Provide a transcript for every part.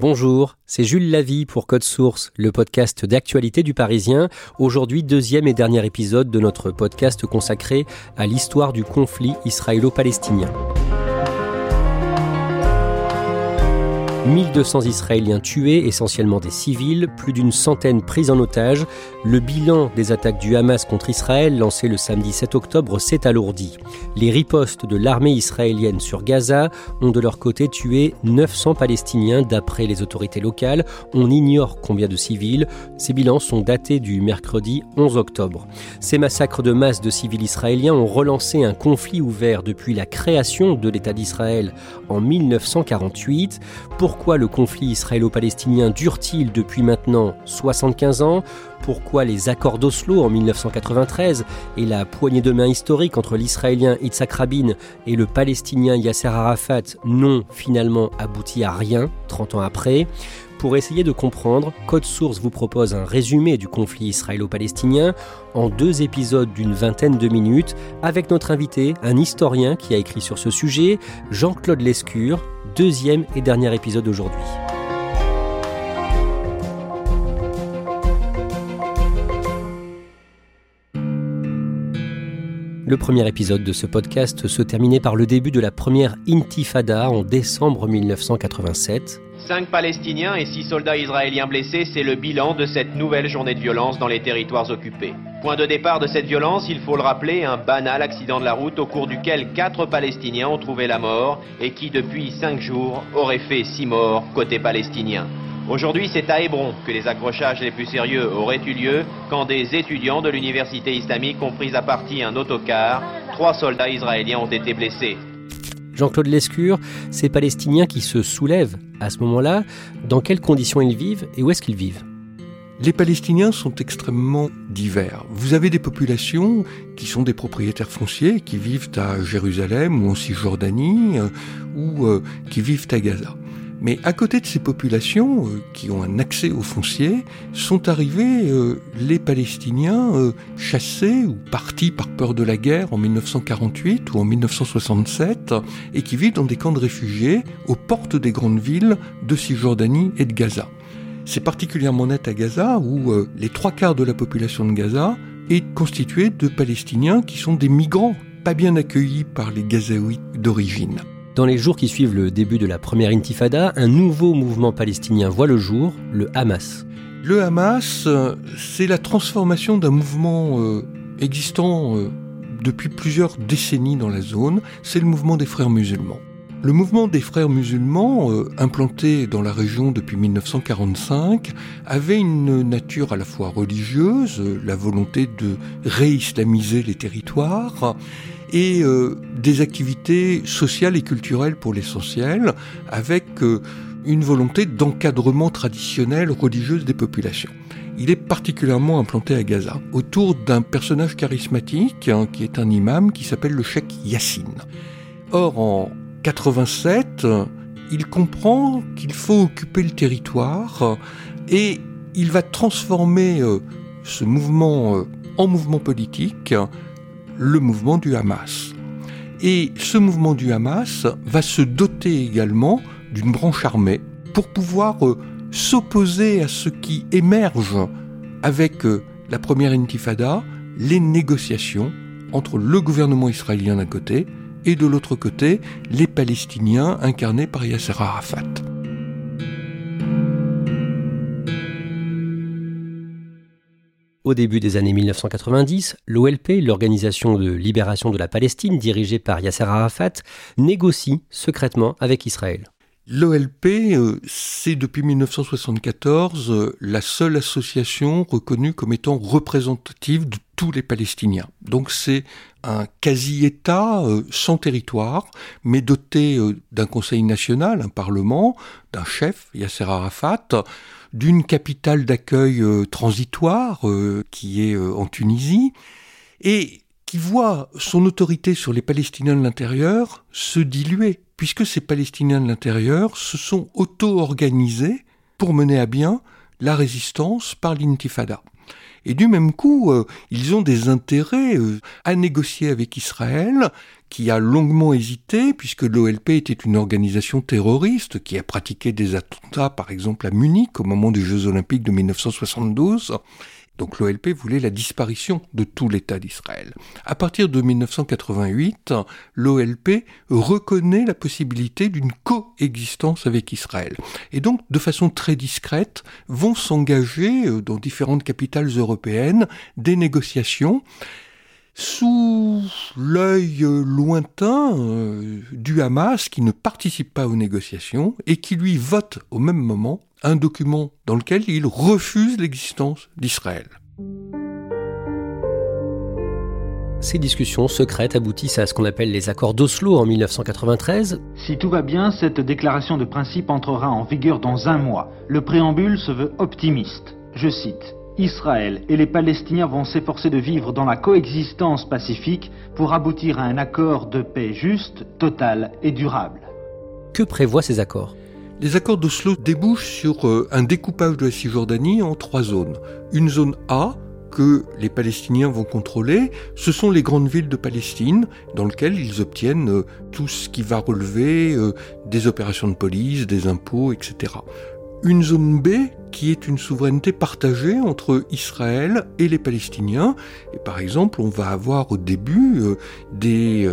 Bonjour, c'est Jules Lavie pour Code Source, le podcast d'actualité du Parisien. Aujourd'hui, deuxième et dernier épisode de notre podcast consacré à l'histoire du conflit israélo-palestinien. 1200 Israéliens tués, essentiellement des civils, plus d'une centaine pris en otage. Le bilan des attaques du Hamas contre Israël, lancé le samedi 7 octobre, s'est alourdi. Les ripostes de l'armée israélienne sur Gaza ont de leur côté tué 900 Palestiniens d'après les autorités locales. On ignore combien de civils. Ces bilans sont datés du mercredi 11 octobre. Ces massacres de masse de civils israéliens ont relancé un conflit ouvert depuis la création de l'État d'Israël en 1948. Pour pourquoi le conflit israélo-palestinien dure-t-il depuis maintenant 75 ans? Pourquoi les accords d'Oslo en 1993 et la poignée de main historique entre l'Israélien Yitzhak Rabin et le Palestinien Yasser Arafat n'ont finalement abouti à rien 30 ans après? Pour essayer de comprendre, Code Source vous propose un résumé du conflit israélo-palestinien en deux épisodes d'une vingtaine de minutes avec notre invité, un historien qui a écrit sur ce sujet, Jean-Claude Lescure, deuxième et dernier épisode aujourd'hui. Le premier épisode de ce podcast se terminait par le début de la première Intifada en décembre 1987. Cinq Palestiniens et six soldats israéliens blessés, c'est le bilan de cette nouvelle journée de violence dans les territoires occupés. Point de départ de cette violence, il faut le rappeler, un banal accident de la route au cours duquel quatre Palestiniens ont trouvé la mort et qui depuis cinq jours aurait fait six morts côté palestinien. Aujourd'hui, c'est à Hébron que les accrochages les plus sérieux auraient eu lieu quand des étudiants de l'université islamique ont pris à partie un autocar. Trois soldats israéliens ont été blessés. Jean-Claude Lescure, ces Palestiniens qui se soulèvent à ce moment-là, dans quelles conditions ils vivent et où est-ce qu'ils vivent? Les Palestiniens sont extrêmement divers. Vous avez des populations qui sont des propriétaires fonciers, qui vivent à Jérusalem ou en Cisjordanie, euh, ou euh, qui vivent à Gaza. Mais à côté de ces populations euh, qui ont un accès aux fonciers, sont arrivés euh, les Palestiniens euh, chassés ou partis par peur de la guerre en 1948 ou en 1967 et qui vivent dans des camps de réfugiés aux portes des grandes villes de Cisjordanie et de Gaza. C'est particulièrement net à Gaza où les trois quarts de la population de Gaza est constituée de Palestiniens qui sont des migrants, pas bien accueillis par les Gazaouites d'origine. Dans les jours qui suivent le début de la première intifada, un nouveau mouvement palestinien voit le jour, le Hamas. Le Hamas, c'est la transformation d'un mouvement euh, existant euh, depuis plusieurs décennies dans la zone, c'est le mouvement des frères musulmans. Le mouvement des frères musulmans, euh, implanté dans la région depuis 1945, avait une nature à la fois religieuse, la volonté de réislamiser les territoires, et euh, des activités sociales et culturelles pour l'essentiel, avec euh, une volonté d'encadrement traditionnel religieuse des populations. Il est particulièrement implanté à Gaza, autour d'un personnage charismatique, hein, qui est un imam, qui s'appelle le cheikh Yassine. Or, en 87, il comprend qu'il faut occuper le territoire et il va transformer euh, ce mouvement en mouvement politique le mouvement du Hamas. Et ce mouvement du Hamas va se doter également d'une branche armée pour pouvoir euh, s'opposer à ce qui émerge avec euh, la première intifada, les négociations entre le gouvernement israélien d'un côté et de l'autre côté les Palestiniens incarnés par Yasser Arafat. Au début des années 1990, l'OLP, l'Organisation de libération de la Palestine dirigée par Yasser Arafat, négocie secrètement avec Israël. L'OLP, euh, c'est depuis 1974 euh, la seule association reconnue comme étant représentative de tous les Palestiniens. Donc c'est un quasi-État euh, sans territoire, mais doté d'un Conseil national, un Parlement, d'un chef, Yasser Arafat, d'une capitale d'accueil transitoire qui est en Tunisie, et qui voit son autorité sur les Palestiniens de l'intérieur se diluer puisque ces Palestiniens de l'intérieur se sont auto-organisés pour mener à bien la résistance par l'intifada. Et du même coup, euh, ils ont des intérêts euh, à négocier avec Israël, qui a longuement hésité, puisque l'OLP était une organisation terroriste qui a pratiqué des attentats, par exemple à Munich, au moment des Jeux olympiques de 1972, donc l'OLP voulait la disparition de tout l'État d'Israël. À partir de 1988, l'OLP reconnaît la possibilité d'une coexistence avec Israël. Et donc, de façon très discrète, vont s'engager euh, dans différentes capitales européennes des négociations sous l'œil lointain euh, du Hamas qui ne participe pas aux négociations et qui lui vote au même moment un document dans lequel il refuse l'existence d'Israël. Ces discussions secrètes aboutissent à ce qu'on appelle les accords d'Oslo en 1993. Si tout va bien, cette déclaration de principe entrera en vigueur dans un mois. Le préambule se veut optimiste. Je cite. Israël et les Palestiniens vont s'efforcer de vivre dans la coexistence pacifique pour aboutir à un accord de paix juste, total et durable. Que prévoient ces accords? Les accords d'Oslo débouchent sur euh, un découpage de la Cisjordanie en trois zones. Une zone A, que les Palestiniens vont contrôler, ce sont les grandes villes de Palestine, dans lesquelles ils obtiennent euh, tout ce qui va relever euh, des opérations de police, des impôts, etc. Une zone B qui est une souveraineté partagée entre Israël et les Palestiniens. Et par exemple, on va avoir au début des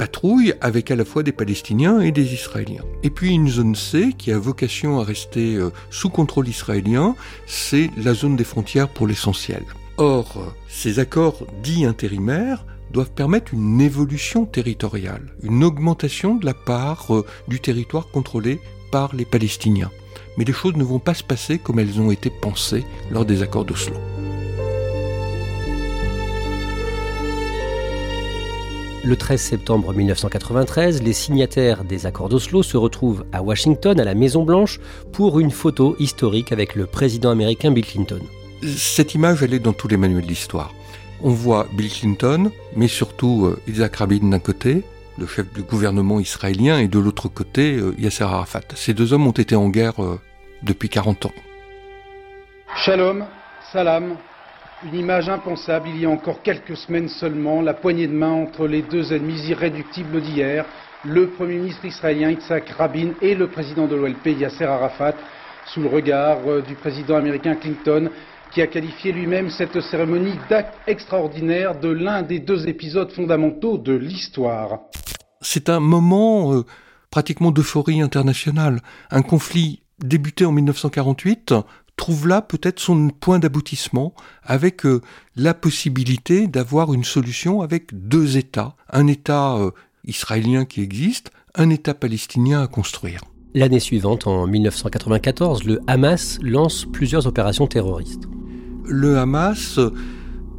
patrouille avec à la fois des Palestiniens et des Israéliens. Et puis une zone C qui a vocation à rester euh, sous contrôle israélien, c'est la zone des frontières pour l'essentiel. Or, ces accords dits intérimaires doivent permettre une évolution territoriale, une augmentation de la part euh, du territoire contrôlé par les Palestiniens. Mais les choses ne vont pas se passer comme elles ont été pensées lors des accords d'Oslo. Le 13 septembre 1993, les signataires des accords d'Oslo se retrouvent à Washington, à la Maison-Blanche, pour une photo historique avec le président américain Bill Clinton. Cette image, elle est dans tous les manuels d'histoire. On voit Bill Clinton, mais surtout euh, Isaac Rabin d'un côté, le chef du gouvernement israélien, et de l'autre côté, euh, Yasser Arafat. Ces deux hommes ont été en guerre euh, depuis 40 ans. Shalom, salam, une image impensable il y a encore quelques semaines seulement, la poignée de main entre les deux ennemis irréductibles d'hier, le Premier ministre israélien Yitzhak Rabin et le président de l'OLP Yasser Arafat, sous le regard euh, du président américain Clinton, qui a qualifié lui-même cette cérémonie d'acte extraordinaire de l'un des deux épisodes fondamentaux de l'histoire. C'est un moment euh, pratiquement d'euphorie internationale. Un conflit débuté en 1948 trouve là peut-être son point d'aboutissement avec euh, la possibilité d'avoir une solution avec deux États, un État euh, israélien qui existe, un État palestinien à construire. L'année suivante, en 1994, le Hamas lance plusieurs opérations terroristes. Le Hamas euh,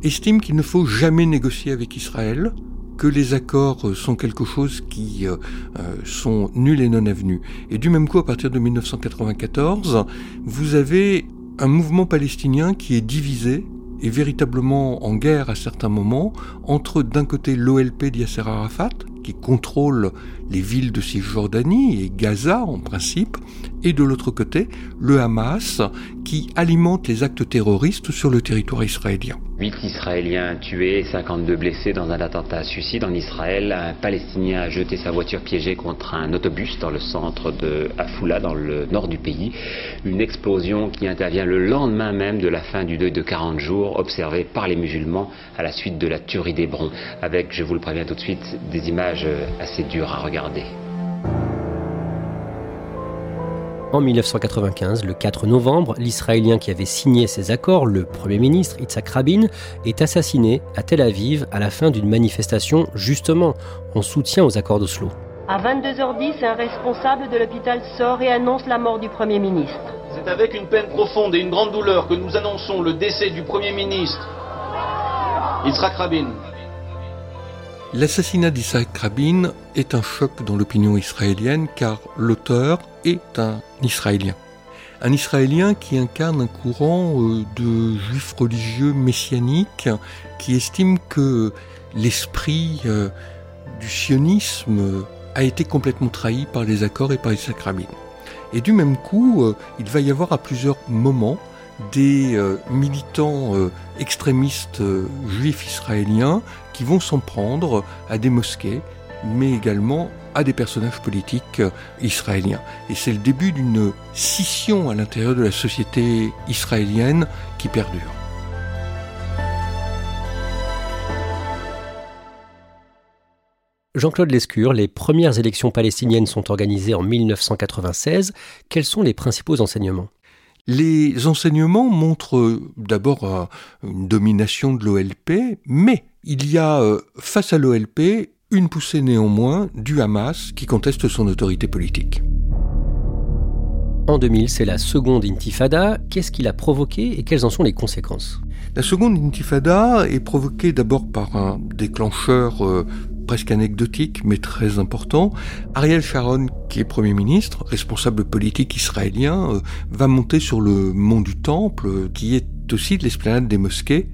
estime qu'il ne faut jamais négocier avec Israël, que les accords sont quelque chose qui sont nuls et non avenus. Et du même coup, à partir de 1994, vous avez un mouvement palestinien qui est divisé et véritablement en guerre à certains moments entre d'un côté l'OLP d'Yasser Arafat, qui contrôle les villes de Cisjordanie et Gaza en principe, et de l'autre côté le Hamas, qui alimente les actes terroristes sur le territoire israélien. 8 Israéliens tués, 52 blessés dans un attentat suicide en Israël. Un Palestinien a jeté sa voiture piégée contre un autobus dans le centre de Afula, dans le nord du pays. Une explosion qui intervient le lendemain même de la fin du deuil de 40 jours observé par les musulmans à la suite de la tuerie d'Hébron. Avec, je vous le préviens tout de suite, des images assez dures à regarder. En 1995, le 4 novembre, l'Israélien qui avait signé ces accords, le Premier ministre Yitzhak Rabin, est assassiné à Tel Aviv à la fin d'une manifestation justement en soutien aux accords d'Oslo. À 22h10, un responsable de l'hôpital sort et annonce la mort du Premier ministre. C'est avec une peine profonde et une grande douleur que nous annonçons le décès du Premier ministre, Yitzhak Rabin. L'assassinat d'Isaac Rabin est un choc dans l'opinion israélienne car l'auteur est un Israélien. Un Israélien qui incarne un courant euh, de juifs religieux messianiques qui estime que l'esprit euh, du sionisme a été complètement trahi par les accords et par Isaac Rabin. Et du même coup, euh, il va y avoir à plusieurs moments des militants extrémistes juifs israéliens qui vont s'en prendre à des mosquées, mais également à des personnages politiques euh, israéliens. Et c'est le début d'une scission à l'intérieur de la société israélienne qui perdure. Jean-Claude Lescure, les premières élections palestiniennes sont organisées en 1996. Quels sont les principaux enseignements? Les enseignements montrent euh, d'abord euh, une domination de l'OLP, mais il y a face à l'OLP une poussée néanmoins du Hamas qui conteste son autorité politique. En 2000, c'est la seconde intifada. Qu'est-ce qui l'a provoqué et quelles en sont les conséquences? La seconde intifada est provoquée d'abord par un déclencheur euh, presque anecdotique mais très important. Ariel Sharon, qui est Premier ministre, responsable politique israélien, euh, va monter sur le mont du Temple, euh, qui est aussi de l'esplanade des mosquées,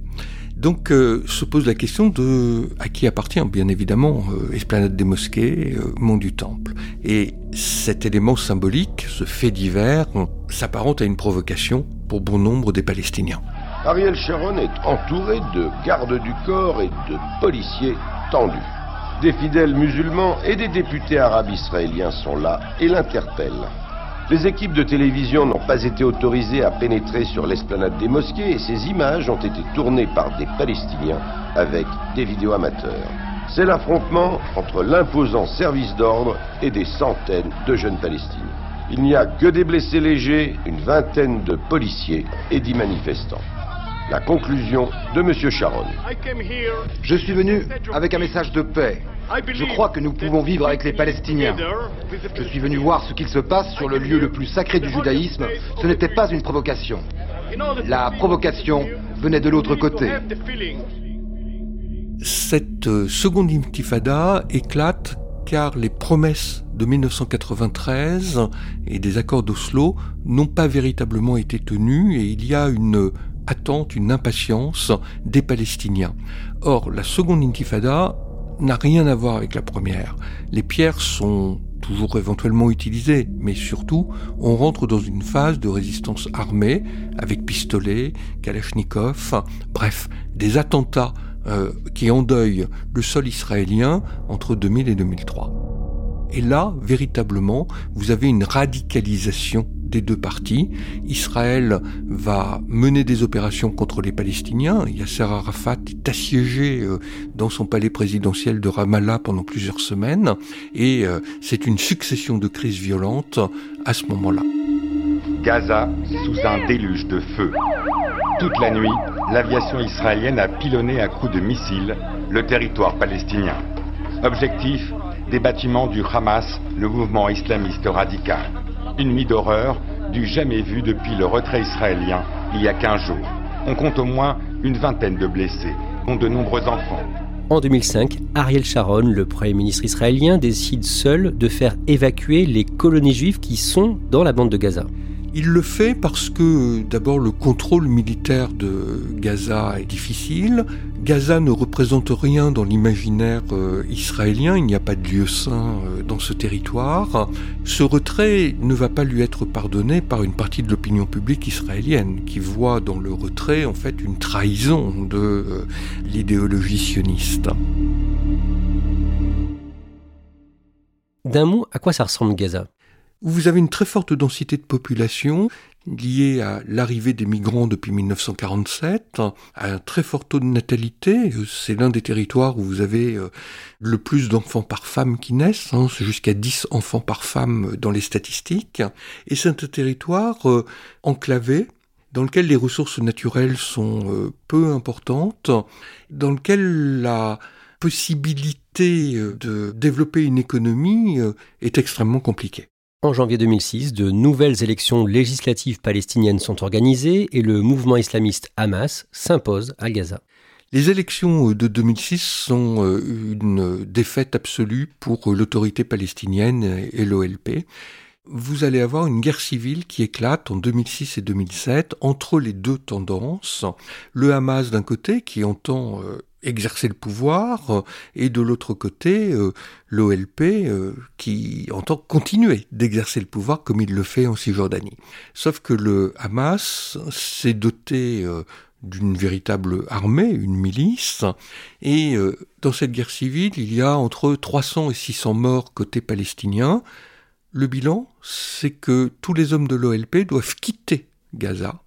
donc euh, se pose la question de à qui appartient bien évidemment euh, Esplanade des mosquées, euh, Mont du Temple. Et cet élément symbolique, ce fait divers, s'apparente à une provocation pour bon nombre des Palestiniens. Ariel Sharon est entouré de gardes du corps et de policiers tendus. Des fidèles musulmans et des députés arabes israéliens sont là et l'interpellent. Les équipes de télévision n'ont pas été autorisées à pénétrer sur l'esplanade des mosquées et ces images ont été tournées par des Palestiniens avec des vidéos amateurs. C'est l'affrontement entre l'imposant service d'ordre et des centaines de jeunes Palestiniens. Il n'y a que des blessés légers, une vingtaine de policiers et dix manifestants. La conclusion de M. Sharon. Je suis venu avec un message de paix. Je crois que nous pouvons vivre avec les Palestiniens. Je suis venu voir ce qu'il se passe sur le lieu le plus sacré du judaïsme. Ce n'était pas une provocation. La provocation venait de l'autre côté. Cette euh, seconde intifada éclate car les promesses de 1993 et des accords d'Oslo n'ont pas véritablement été tenues et il y a une attente, une impatience des Palestiniens. Or, la seconde intifada n'a rien à voir avec la première. Les pierres sont toujours éventuellement utilisées, mais surtout, on rentre dans une phase de résistance armée avec pistolets, kalachnikov, bref, des attentats euh, qui endeuillent le sol israélien entre 2000 et 2003. Et là, véritablement, vous avez une radicalisation des deux parties. Israël va mener des opérations contre les Palestiniens. Yasser Arafat est assiégé euh, dans son palais présidentiel de Ramallah pendant plusieurs semaines. Et euh, c'est une succession de crises violentes à ce moment-là. Gaza sous un déluge de feu. Toute la nuit, l'aviation israélienne a pilonné à coups de missiles le territoire palestinien. Objectif des bâtiments du Hamas, le mouvement islamiste radical. Une nuit d'horreur du jamais vu depuis le retrait israélien il y a 15 jours. On compte au moins une vingtaine de blessés, dont de nombreux enfants. En 2005, Ariel Sharon, le Premier ministre israélien, décide seul de faire évacuer les colonies juives qui sont dans la bande de Gaza. Il le fait parce que d'abord le contrôle militaire de Gaza est difficile. Gaza ne représente rien dans l'imaginaire euh, israélien, il n'y a pas de lieu saint euh, dans ce territoire. Ce retrait ne va pas lui être pardonné par une partie de l'opinion publique israélienne qui voit dans le retrait en fait une trahison de euh, l'idéologie sioniste. D'un mot, à quoi ça ressemble Gaza? Vous avez une très forte densité de population liée à l'arrivée des migrants depuis 1947, à un très fort taux de natalité. C'est l'un des territoires où vous avez euh, le plus d'enfants par femme qui naissent, hein, jusqu'à 10 enfants par femme dans les statistiques. Et c'est un territoire euh, enclavé, dans lequel les ressources naturelles sont euh, peu importantes, dans lequel la possibilité de développer une économie est extrêmement compliquée. En janvier 2006, de nouvelles élections législatives palestiniennes sont organisées et le mouvement islamiste Hamas s'impose à Gaza. Les élections de 2006 sont une défaite absolue pour l'autorité palestinienne et l'OLP vous allez avoir une guerre civile qui éclate en 2006 et 2007 entre les deux tendances. Le Hamas d'un côté qui entend euh, exercer le pouvoir euh, et de l'autre côté euh, l'OLP qui entend continuer d'exercer le pouvoir comme il le fait en Cisjordanie. Sauf que le Hamas s'est doté d'une véritable armée, une milice, et dans cette guerre civile, il y a entre 300 et 600 morts côté palestinien, le bilan, c'est que tous les hommes de l'OLP doivent quitter Gaza,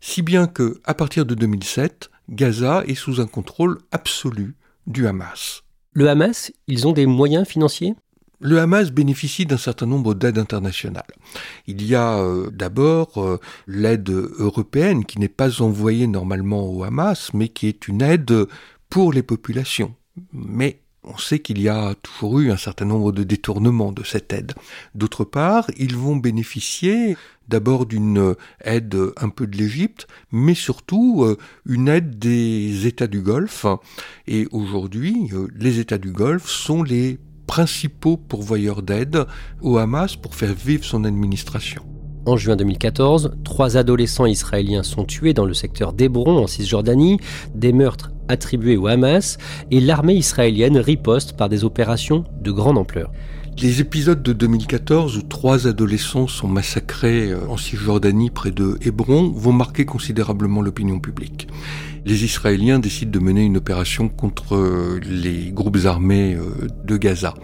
si bien que, à partir de 2007, Gaza est sous un contrôle absolu du Hamas. Le Hamas, ils ont des moyens financiers? Le Hamas bénéficie d'un certain nombre d'aides internationales. Il y a euh, d'abord euh, l'aide européenne qui n'est pas envoyée normalement au Hamas, mais qui est une aide pour les populations. Mais on sait qu'il y a toujours eu un certain nombre de détournements de cette aide. D'autre part, ils vont bénéficier d'abord d'une aide un peu de l'Égypte, mais surtout euh, une aide des États du Golfe. Et aujourd'hui, euh, les États du Golfe sont les principaux pourvoyeurs d'aide au Hamas pour faire vivre son administration. En juin 2014, trois adolescents israéliens sont tués dans le secteur d'Hébron en Cisjordanie, des meurtres attribués au Hamas, et l'armée israélienne riposte par des opérations de grande ampleur. Les épisodes de 2014 où trois adolescents sont massacrés euh, en Cisjordanie près de Hébron vont marquer considérablement l'opinion publique les Israéliens décident de mener une opération contre euh, les groupes armés euh, de Gaza.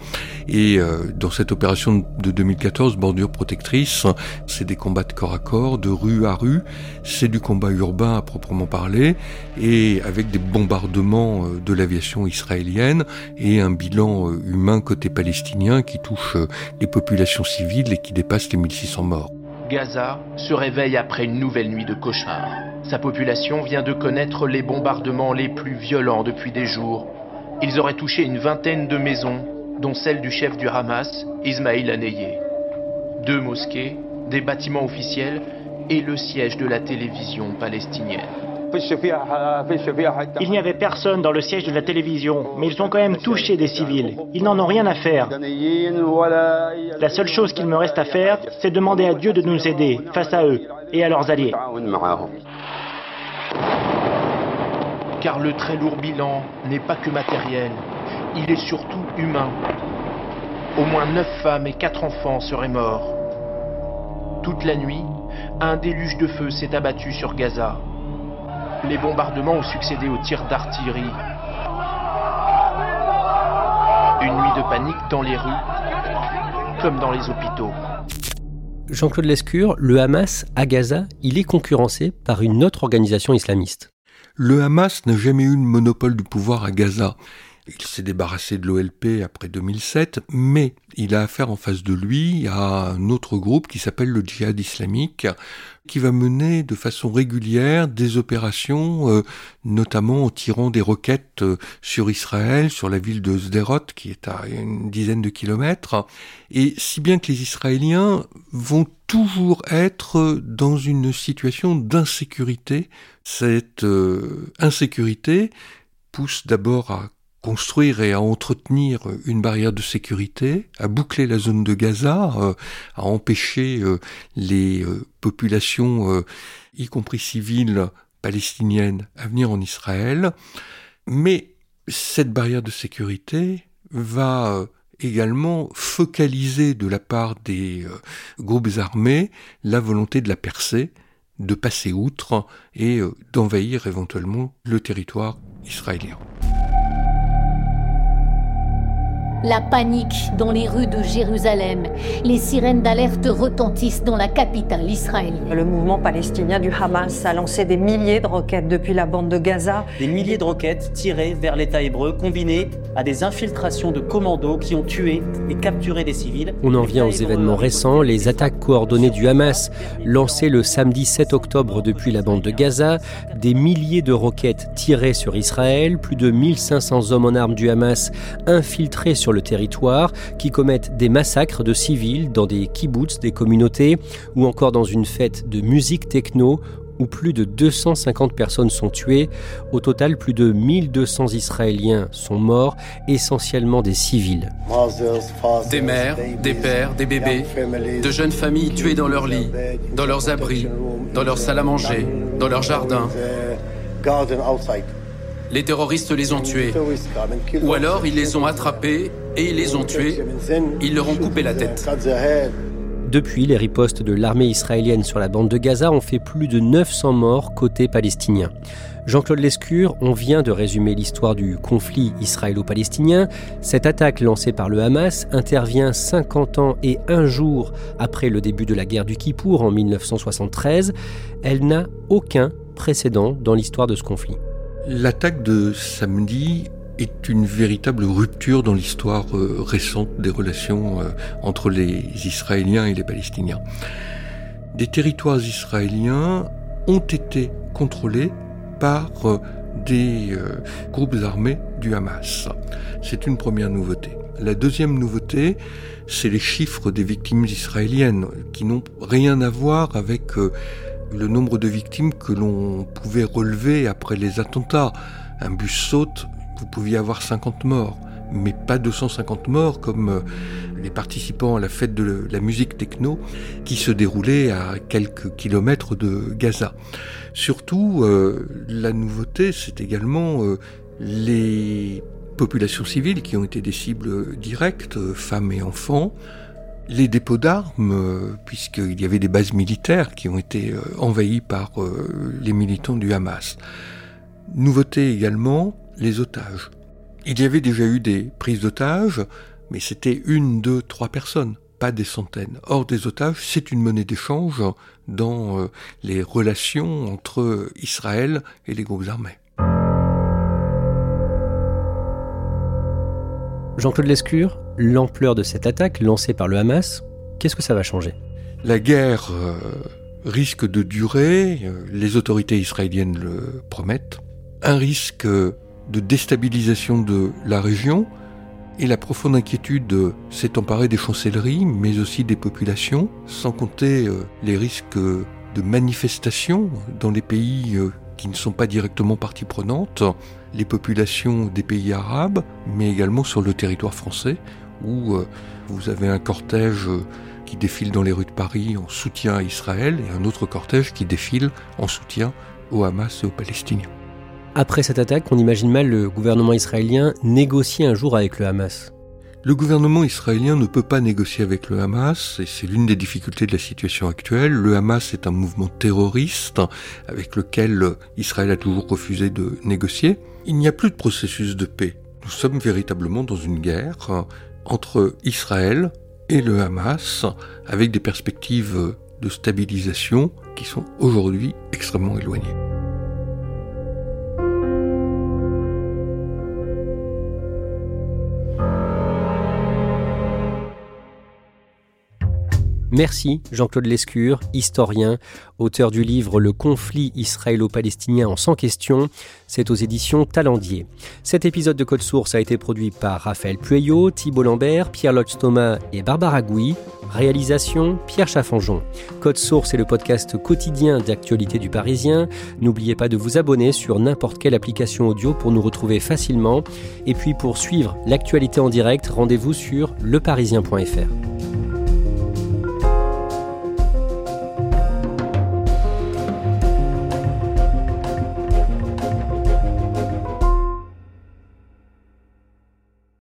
Et euh, dans cette opération de 2014, Bordure Protectrice, c'est des combats de corps à corps, de rue à rue, c'est du combat urbain à proprement parler, et avec des bombardements de l'aviation israélienne et un bilan humain côté palestinien qui touche les populations civiles et qui dépasse les 1600 morts. Gaza se réveille après une nouvelle nuit de cauchemar. Sa population vient de connaître les bombardements les plus violents depuis des jours. Ils auraient touché une vingtaine de maisons, dont celle du chef du Hamas, Ismail Haniyeh. Deux mosquées, des bâtiments officiels et le siège de la télévision palestinienne. Il n'y avait personne dans le siège de la télévision, mais ils ont quand même touché des civils. Ils n'en ont rien à faire. La seule chose qu'il me reste à faire, c'est demander à Dieu de nous aider face à eux et à leurs alliés. Car le très lourd bilan n'est pas que matériel, il est surtout humain. Au moins neuf femmes et quatre enfants seraient morts. Toute la nuit, un déluge de feu s'est abattu sur Gaza. Les bombardements ont succédé aux tirs d'artillerie. Une nuit de panique dans les rues, comme dans les hôpitaux. Jean-Claude Lescure, le Hamas à Gaza, il est concurrencé par une autre organisation islamiste. Le Hamas n'a jamais eu le monopole du pouvoir à Gaza. Il s'est débarrassé de l'OLP après 2007, mais il a affaire en face de lui à un autre groupe qui s'appelle le djihad islamique, qui va mener de façon régulière des opérations, euh, notamment en tirant des roquettes euh, sur Israël, sur la ville de Sderot, qui est à une dizaine de kilomètres, et si bien que les Israéliens vont toujours être dans une situation d'insécurité. Cette euh, insécurité pousse d'abord à construire et à entretenir une barrière de sécurité, à boucler la zone de Gaza, euh, à empêcher euh, les euh, populations, y compris civiles palestiniennes, à venir en Israël. Mais cette barrière de sécurité va également focaliser de la part des groupes armés la volonté de la percer, de passer outre et d'envahir éventuellement le territoire israélien. La panique dans les rues de Jérusalem. Les sirènes d'alerte retentissent dans la capitale israélienne. Le mouvement palestinien du Hamas a lancé des milliers de roquettes depuis la bande de Gaza. Des milliers de roquettes tirées vers l'État hébreu, combinées à des infiltrations de commandos qui ont tué et capturé des civils. On en vient aux événements récents, les attaques coordonnées du Hamas, lancées le samedi 7 octobre depuis la bande de Gaza, des milliers de roquettes tirées sur Israël, plus de 1500 hommes en armes du Hamas infiltrés sur le territoire qui commettent des massacres de civils dans des kibbutz, des communautés, ou encore dans une fête de musique techno où plus de 250 personnes sont tuées. Au total, plus de 1200 Israéliens sont morts, essentiellement des civils. Des mères, des pères, des bébés, de jeunes familles tuées dans leurs lits, dans leurs abris, dans leurs salles à manger, dans leurs jardins. Les terroristes les ont tués. Ou alors ils les ont attrapés et ils les ont tués. Ils leur ont coupé la tête. Depuis, les ripostes de l'armée israélienne sur la bande de Gaza ont fait plus de 900 morts côté palestinien. Jean-Claude Lescure, on vient de résumer l'histoire du conflit israélo-palestinien. Cette attaque lancée par le Hamas intervient 50 ans et un jour après le début de la guerre du Kippour en 1973. Elle n'a aucun précédent dans l'histoire de ce conflit. L'attaque de samedi est une véritable rupture dans l'histoire euh, récente des relations euh, entre les Israéliens et les Palestiniens. Des territoires israéliens ont été contrôlés par euh, des groupes armés du Hamas. C'est une première nouveauté. La deuxième nouveauté, c'est les chiffres des victimes israéliennes, qui n'ont rien à voir avec le nombre de victimes que l'on pouvait relever après les attentats. Un bus saute, vous pouviez avoir 50 morts, mais pas 250 morts comme euh, les participants à la fête de la musique techno qui se déroulait à quelques kilomètres de Gaza. Surtout, euh, la nouveauté, c'est également euh, les populations civiles qui ont été des cibles directes, femmes et enfants, les dépôts d'armes, puisqu'il y avait des bases militaires qui ont été envahies par les militants du Hamas. Nouveauté également, les otages. Il y avait déjà eu des prises d'otages, mais c'était une, deux, trois personnes, pas des centaines. Or, des otages, c'est une monnaie d'échange dans euh, les relations entre Israël et les groupes armés. Jean-Claude Lescure, l'ampleur de cette attaque lancée par le Hamas, qu'est-ce que ça va changer? La guerre euh, risque de durer, euh, les autorités israéliennes le promettent. Un risque de déstabilisation de la région et la profonde inquiétude s'est emparée des chancelleries, mais aussi des populations, sans compter euh, les risques de manifestations dans les pays qui ne sont pas directement partie prenante, les populations des pays arabes, mais également sur le territoire français, où euh, vous avez un cortège qui défile dans les rues de Paris en soutien à Israël et un autre cortège qui défile en soutien au Hamas et aux Palestiniens. Après cette attaque, on imagine mal le gouvernement israélien négocier un jour avec le Hamas. Le gouvernement israélien ne peut pas négocier avec le Hamas, et c'est l'une des difficultés de la situation actuelle. Le Hamas est un mouvement terroriste avec lequel Israël a toujours refusé de négocier. Il n'y a plus de processus de paix. Nous sommes véritablement dans une guerre entre Israël et le Hamas, avec des perspectives de stabilisation qui sont aujourd'hui extrêmement éloignées. Merci Jean-Claude Lescure, historien, auteur du livre Le conflit israélo-palestinien en 100 questions. C'est aux éditions Talendier. Cet épisode de Code Source a été produit par Raphaël Pueyo, Thibault Lambert, Pierre Lotz Thomas et Barbara Gouy. Réalisation Pierre Chaffanjon. Code Source est le podcast quotidien d'actualité du Parisien. N'oubliez pas de vous abonner sur n'importe quelle application audio pour nous retrouver facilement. Et puis pour suivre l'actualité en direct, rendez-vous sur leparisien.fr.